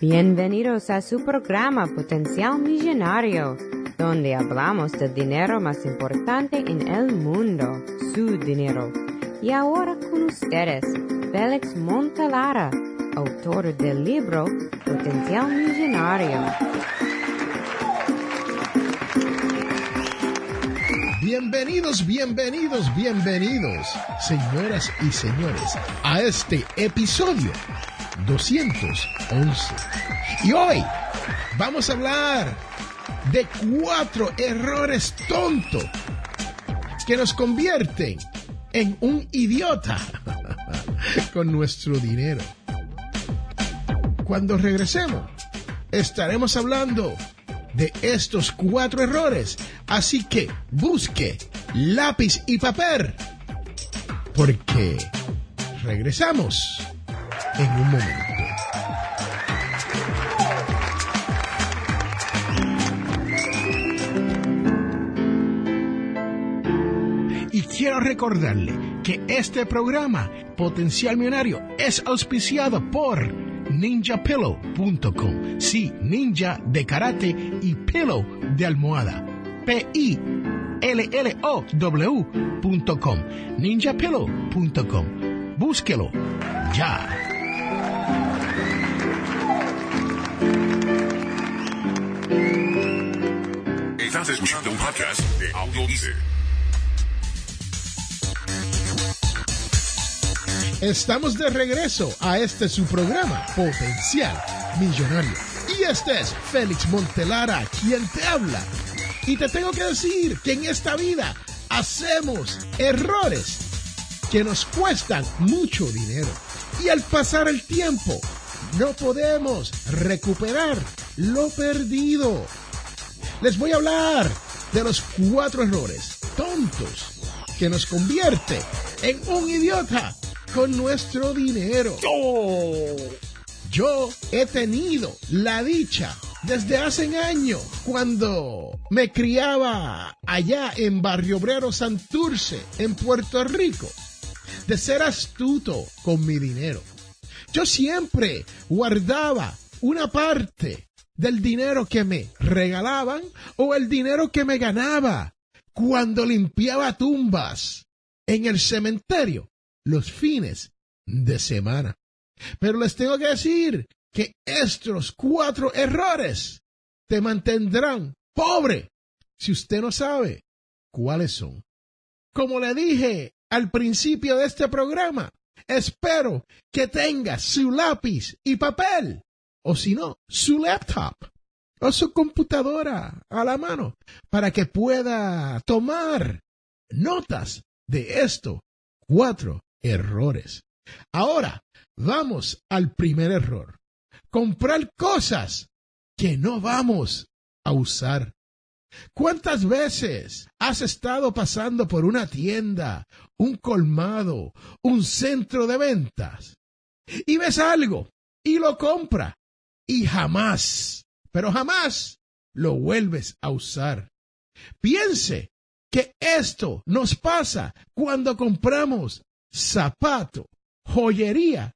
Bienvenidos a su programa Potencial Millonario, donde hablamos del dinero más importante en el mundo, su dinero. Y ahora con ustedes, Félix Montalara, autor del libro Potencial Millonario. Bienvenidos, bienvenidos, bienvenidos, señoras y señores, a este episodio 211. Y hoy vamos a hablar de cuatro errores tontos que nos convierten en un idiota con nuestro dinero. Cuando regresemos, estaremos hablando de estos cuatro errores. Así que busque lápiz y papel. Porque regresamos en un momento. Y quiero recordarle que este programa, Potencial Millonario, es auspiciado por ninjapillow.com. Sí, ninja de karate y pillow de almohada. P-I-L-L-O-W.com. ninjapillow.com. Búsquelo ya. Escuchando de Estamos de regreso a este su programa, Potencial Millonario. Y este es Félix Montelara, quien te habla. Y te tengo que decir que en esta vida hacemos errores que nos cuestan mucho dinero. Y al pasar el tiempo, no podemos recuperar lo perdido. Les voy a hablar de los cuatro errores tontos que nos convierte en un idiota con nuestro dinero. Yo he tenido la dicha desde hace años, cuando me criaba allá en Barrio Obrero Santurce, en Puerto Rico, de ser astuto con mi dinero. Yo siempre guardaba una parte del dinero que me regalaban o el dinero que me ganaba cuando limpiaba tumbas en el cementerio los fines de semana. Pero les tengo que decir que estos cuatro errores te mantendrán pobre si usted no sabe cuáles son. Como le dije al principio de este programa, espero que tenga su lápiz y papel, o si no, su laptop o su computadora a la mano para que pueda tomar notas de estos cuatro errores. Ahora, vamos al primer error. Comprar cosas que no vamos a usar. ¿Cuántas veces has estado pasando por una tienda, un colmado, un centro de ventas y ves algo y lo compra y jamás, pero jamás lo vuelves a usar? Piense que esto nos pasa cuando compramos zapato, joyería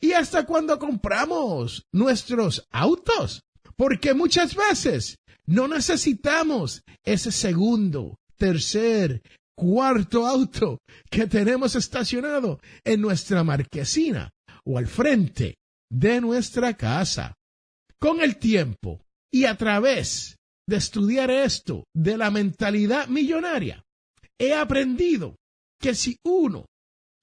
y hasta cuando compramos nuestros autos, porque muchas veces no necesitamos ese segundo, tercer, cuarto auto que tenemos estacionado en nuestra marquesina o al frente de nuestra casa. Con el tiempo y a través de estudiar esto de la mentalidad millonaria, he aprendido que si uno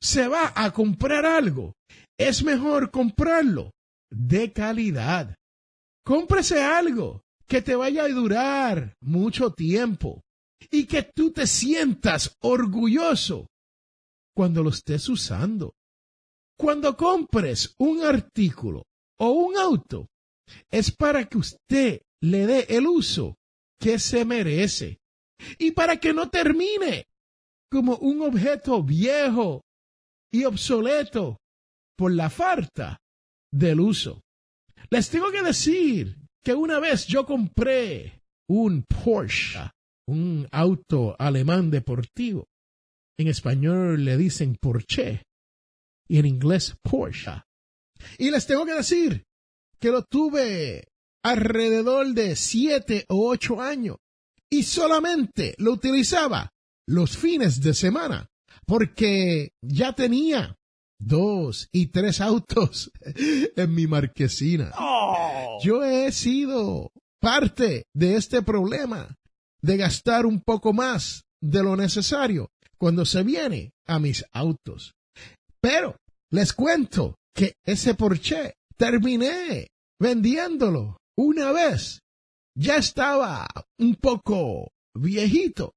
se va a comprar algo, es mejor comprarlo de calidad. Cómprese algo que te vaya a durar mucho tiempo y que tú te sientas orgulloso cuando lo estés usando. Cuando compres un artículo o un auto, es para que usted le dé el uso que se merece y para que no termine como un objeto viejo y obsoleto por la falta del uso. Les tengo que decir que una vez yo compré un Porsche, un auto alemán deportivo. En español le dicen Porsche y en inglés Porsche. Y les tengo que decir que lo tuve alrededor de siete o ocho años y solamente lo utilizaba los fines de semana porque ya tenía dos y tres autos en mi marquesina. Yo he sido parte de este problema de gastar un poco más de lo necesario cuando se viene a mis autos. Pero les cuento que ese Porsche terminé vendiéndolo una vez. Ya estaba un poco viejito,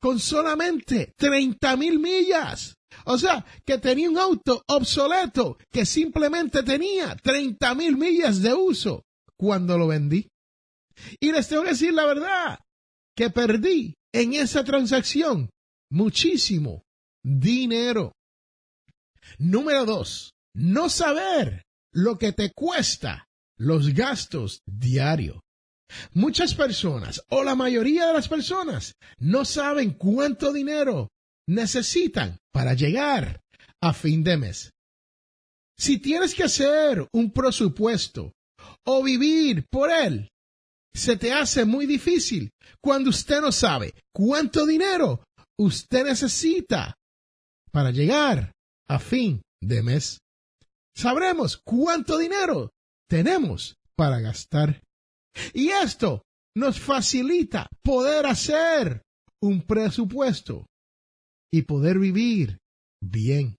con solamente 30 mil millas. O sea, que tenía un auto obsoleto que simplemente tenía 30 mil millas de uso cuando lo vendí. Y les tengo que decir la verdad, que perdí en esa transacción muchísimo dinero. Número dos, no saber lo que te cuesta los gastos diarios. Muchas personas, o la mayoría de las personas, no saben cuánto dinero necesitan para llegar a fin de mes. Si tienes que hacer un presupuesto o vivir por él, se te hace muy difícil cuando usted no sabe cuánto dinero usted necesita para llegar a fin de mes. Sabremos cuánto dinero tenemos para gastar. Y esto nos facilita poder hacer un presupuesto y poder vivir bien.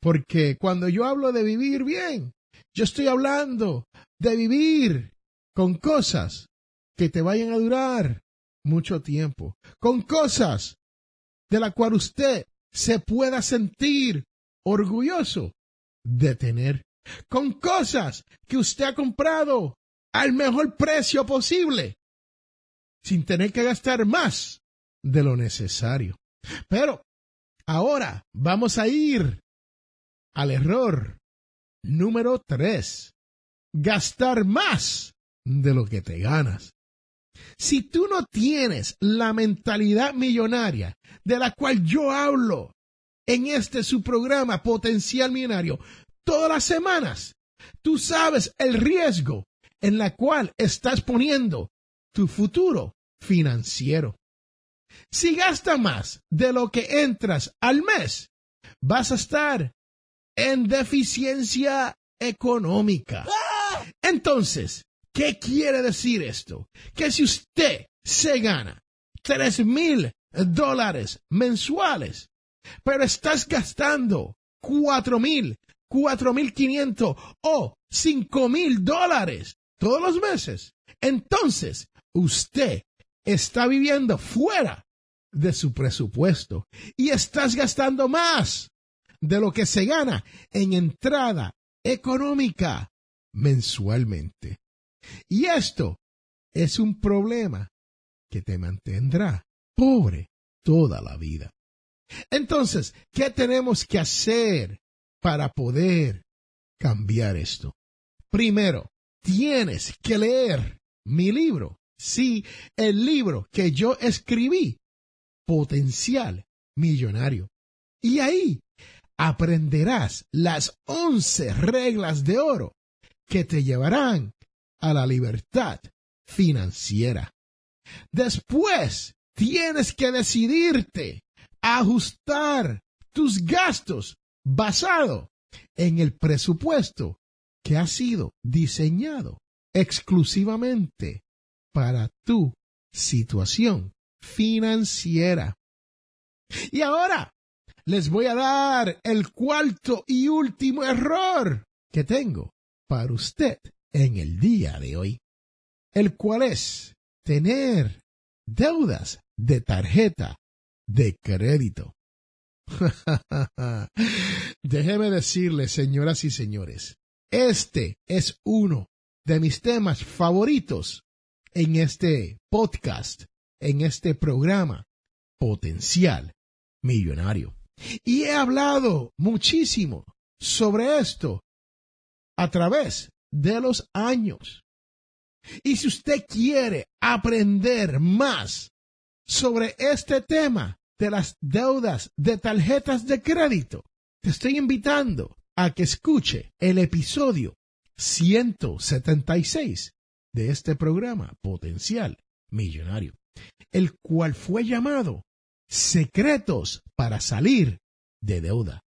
Porque cuando yo hablo de vivir bien, yo estoy hablando de vivir con cosas que te vayan a durar mucho tiempo, con cosas de la cual usted se pueda sentir orgulloso de tener, con cosas que usted ha comprado al mejor precio posible, sin tener que gastar más de lo necesario. Pero ahora vamos a ir al error número tres. Gastar más de lo que te ganas. Si tú no tienes la mentalidad millonaria de la cual yo hablo en este su programa Potencial Millonario todas las semanas, tú sabes el riesgo en la cual estás poniendo tu futuro financiero. Si gastas más de lo que entras al mes, vas a estar en deficiencia económica. Entonces, ¿Qué quiere decir esto? Que si usted se gana tres mil dólares mensuales, pero estás gastando cuatro mil, cuatro mil quinientos o cinco mil dólares todos los meses, entonces usted está viviendo fuera de su presupuesto y estás gastando más de lo que se gana en entrada económica mensualmente. Y esto es un problema que te mantendrá pobre toda la vida. Entonces, ¿qué tenemos que hacer para poder cambiar esto? Primero, tienes que leer mi libro. Sí, el libro que yo escribí, Potencial Millonario. Y ahí aprenderás las once reglas de oro que te llevarán a la libertad financiera. Después, tienes que decidirte ajustar tus gastos basado en el presupuesto que ha sido diseñado exclusivamente para tu situación financiera. Y ahora les voy a dar el cuarto y último error que tengo para usted en el día de hoy, el cual es tener deudas de tarjeta de crédito. Déjeme decirle, señoras y señores, este es uno de mis temas favoritos en este podcast, en este programa Potencial Millonario. Y he hablado muchísimo sobre esto a través de los años. Y si usted quiere aprender más sobre este tema de las deudas de tarjetas de crédito, te estoy invitando a que escuche el episodio 176 de este programa Potencial Millonario, el cual fue llamado Secretos para salir de deuda.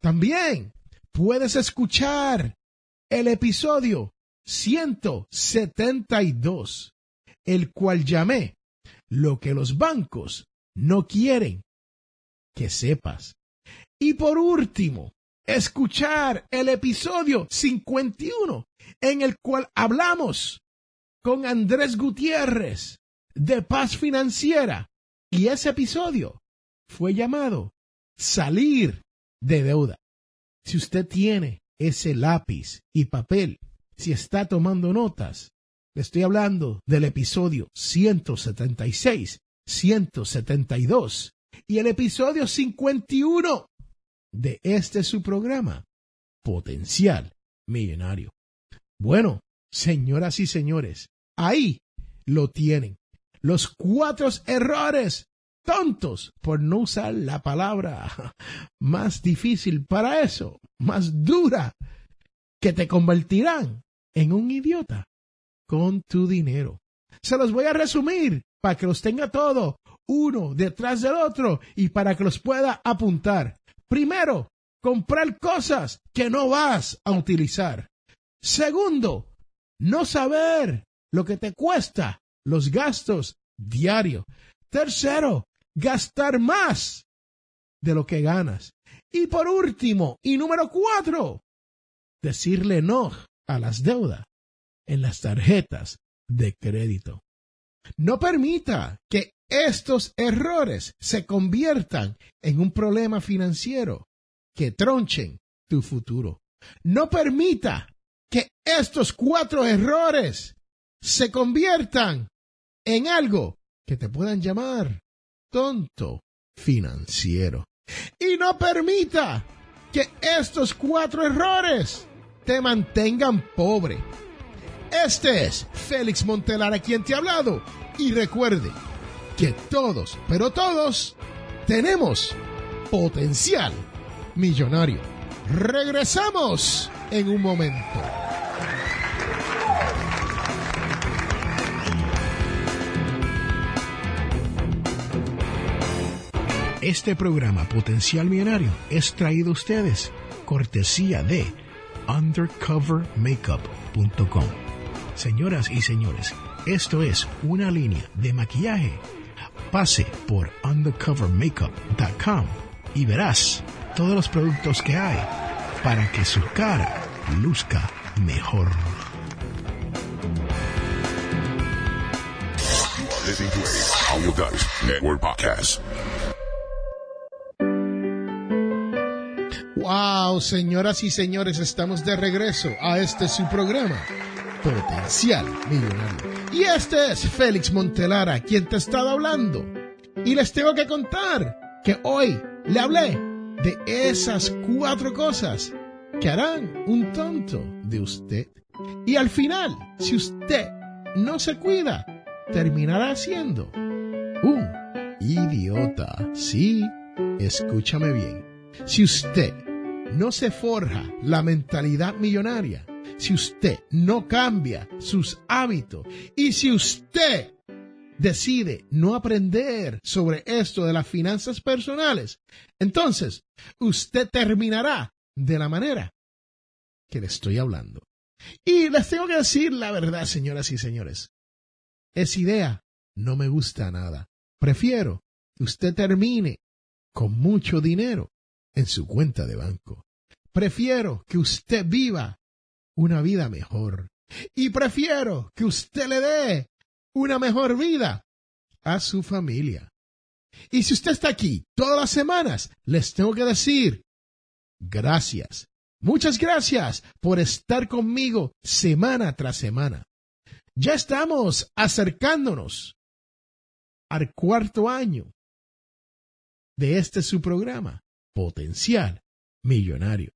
También puedes escuchar el episodio 172, el cual llamé Lo que los bancos no quieren que sepas. Y por último, escuchar el episodio 51, en el cual hablamos con Andrés Gutiérrez de Paz Financiera. Y ese episodio fue llamado Salir de Deuda. Si usted tiene ese lápiz y papel, si está tomando notas, le estoy hablando del episodio 176, 172 y el episodio 51 de este su programa, Potencial Millonario. Bueno, señoras y señores, ahí lo tienen. Los cuatro errores tontos, por no usar la palabra más difícil para eso, más dura, que te convertirán en un idiota con tu dinero. Se los voy a resumir para que los tenga todo uno detrás del otro y para que los pueda apuntar. Primero, comprar cosas que no vas a utilizar. Segundo, no saber lo que te cuesta los gastos diarios. Tercero, gastar más de lo que ganas. Y por último, y número cuatro, decirle no a las deudas en las tarjetas de crédito. No permita que estos errores se conviertan en un problema financiero que tronchen tu futuro. No permita que estos cuatro errores se conviertan en algo que te puedan llamar tonto financiero. Y no permita que estos cuatro errores te mantengan pobre. Este es Félix Montelar a quien te ha hablado. Y recuerde que todos, pero todos, tenemos potencial millonario. Regresamos en un momento. Este programa Potencial Millonario es traído a ustedes cortesía de undercovermakeup.com. Señoras y señores, esto es una línea de maquillaje. Pase por undercovermakeup.com y verás todos los productos que hay para que su cara luzca mejor. Wow, señoras y señores, estamos de regreso a este su programa, Potencial Millonario. Y este es Félix Montelara, quien te estaba hablando. Y les tengo que contar que hoy le hablé de esas cuatro cosas que harán un tonto de usted. Y al final, si usted no se cuida, terminará siendo un idiota. Sí, escúchame bien. Si usted no se forja la mentalidad millonaria, si usted no cambia sus hábitos y si usted decide no aprender sobre esto de las finanzas personales, entonces usted terminará de la manera que le estoy hablando. Y les tengo que decir la verdad, señoras y señores. Esa idea no me gusta nada. Prefiero que usted termine con mucho dinero en su cuenta de banco. Prefiero que usted viva una vida mejor. Y prefiero que usted le dé una mejor vida a su familia. Y si usted está aquí todas las semanas, les tengo que decir gracias. Muchas gracias por estar conmigo semana tras semana. Ya estamos acercándonos al cuarto año de este su programa, Potencial Millonario.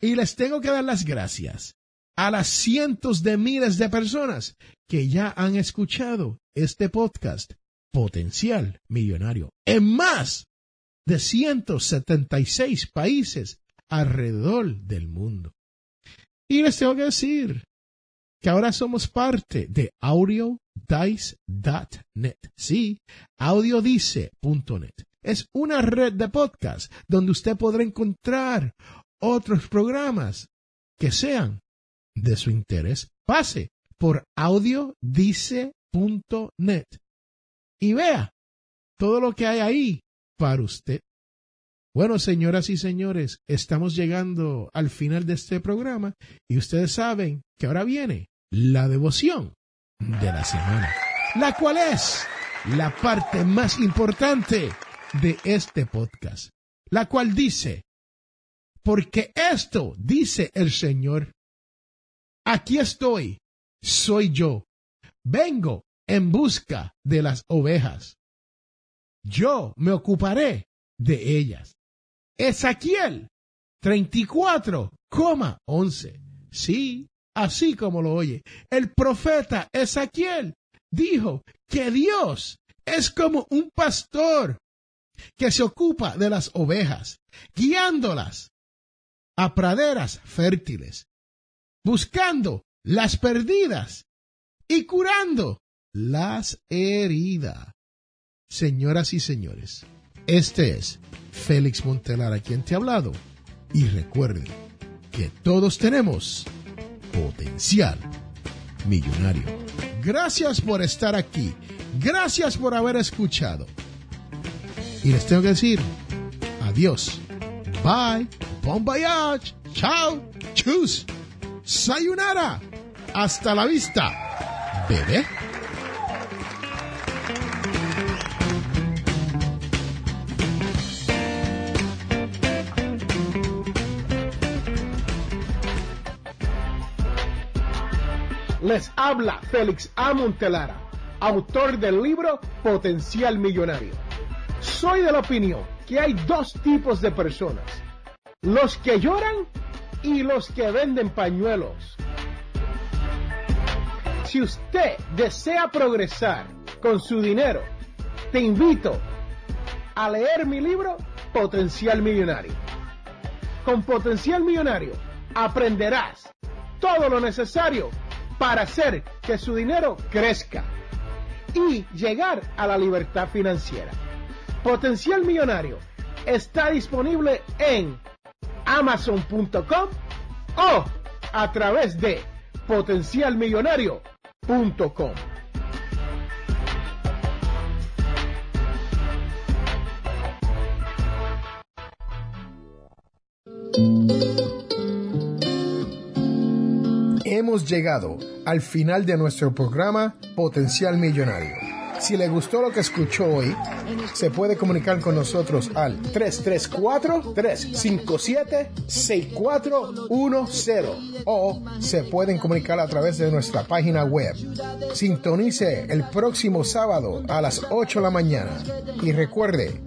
Y les tengo que dar las gracias a las cientos de miles de personas que ya han escuchado este podcast Potencial Millonario en más de 176 países alrededor del mundo. Y les tengo que decir que ahora somos parte de audiodice.net. Sí, audiodice.net. Es una red de podcast donde usted podrá encontrar otros programas que sean de su interés. Pase por audiodice.net y vea todo lo que hay ahí para usted. Bueno, señoras y señores, estamos llegando al final de este programa y ustedes saben que ahora viene la devoción de la semana, la cual es la parte más importante de este podcast, la cual dice, porque esto dice el Señor, aquí estoy, soy yo, vengo en busca de las ovejas. Yo me ocuparé de ellas. Ezequiel 34,11. Sí, así como lo oye. El profeta Ezequiel dijo que Dios es como un pastor que se ocupa de las ovejas, guiándolas a praderas fértiles, buscando las perdidas y curando las heridas. Señoras y señores, este es Félix Montelar a quien te ha hablado. Y recuerden que todos tenemos potencial millonario. Gracias por estar aquí. Gracias por haber escuchado. Y les tengo que decir adiós. Bye. Bon voyage. Chao. Chus. Sayonara. Hasta la vista. Bebé. Les habla Félix A. Montelara, autor del libro Potencial Millonario. Soy de la opinión que hay dos tipos de personas, los que lloran y los que venden pañuelos. Si usted desea progresar con su dinero, te invito a leer mi libro Potencial Millonario. Con Potencial Millonario aprenderás todo lo necesario para hacer que su dinero crezca y llegar a la libertad financiera. Potencial Millonario está disponible en amazon.com o a través de potencialmillonario.com. Hemos llegado al final de nuestro programa Potencial Millonario. Si le gustó lo que escuchó hoy, se puede comunicar con nosotros al 334-357-6410 o se pueden comunicar a través de nuestra página web. Sintonice el próximo sábado a las 8 de la mañana y recuerde,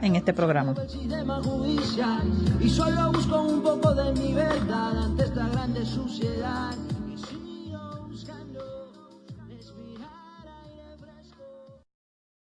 en este programa.